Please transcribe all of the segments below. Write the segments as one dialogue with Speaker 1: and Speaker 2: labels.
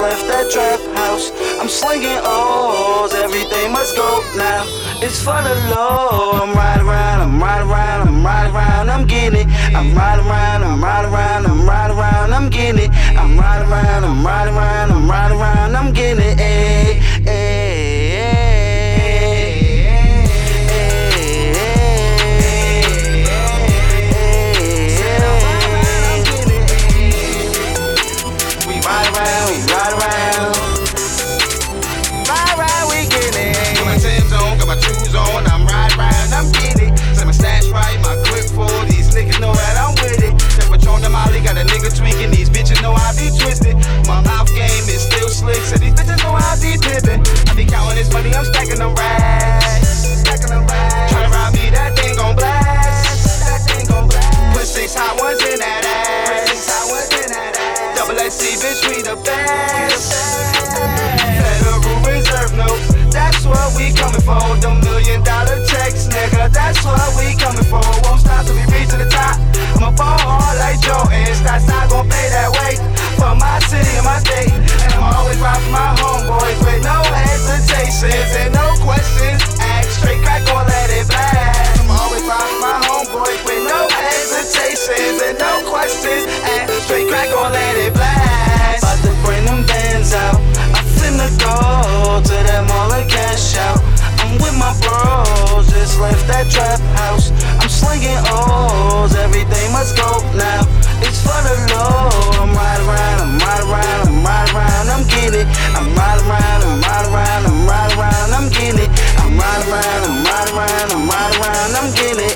Speaker 1: left that trap house. I'm slinging O's, everything must go now. It's for the low. I'm riding around, I'm riding around, I'm riding around, trap house. I'm slinging O's, everything must go now. It's for the low. I'm riding around, I'm riding around, I'm riding around, I'm getting it. I'm riding around, I'm riding around, I'm riding around, I'm getting it. I'm riding around, I'm riding around, I'm riding around, I'm getting it.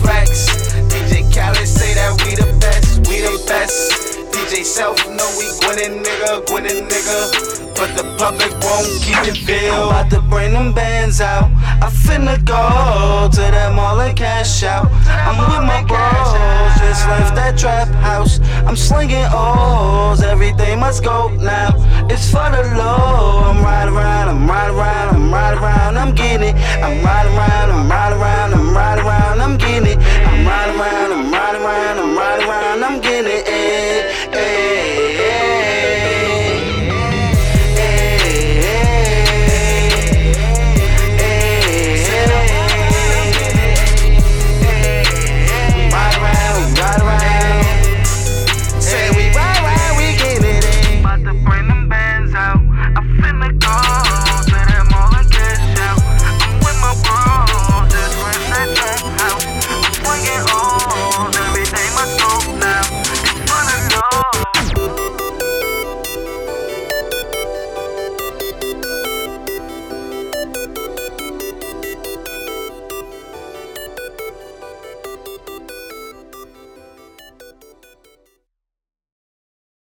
Speaker 2: Flex, flex. DJ Khaled say that we the best, we the best. DJ Self know we winning, nigga, winning, nigga. But the public won't keep it real.
Speaker 1: I'm about to bring them bands out. I finna go to that mall and cash out. I'm with my bros, just left that trap house. I'm slinging O's, everything must go now. It's for the low. I'm riding around, I'm riding around, I'm riding around, I'm getting it. I'm riding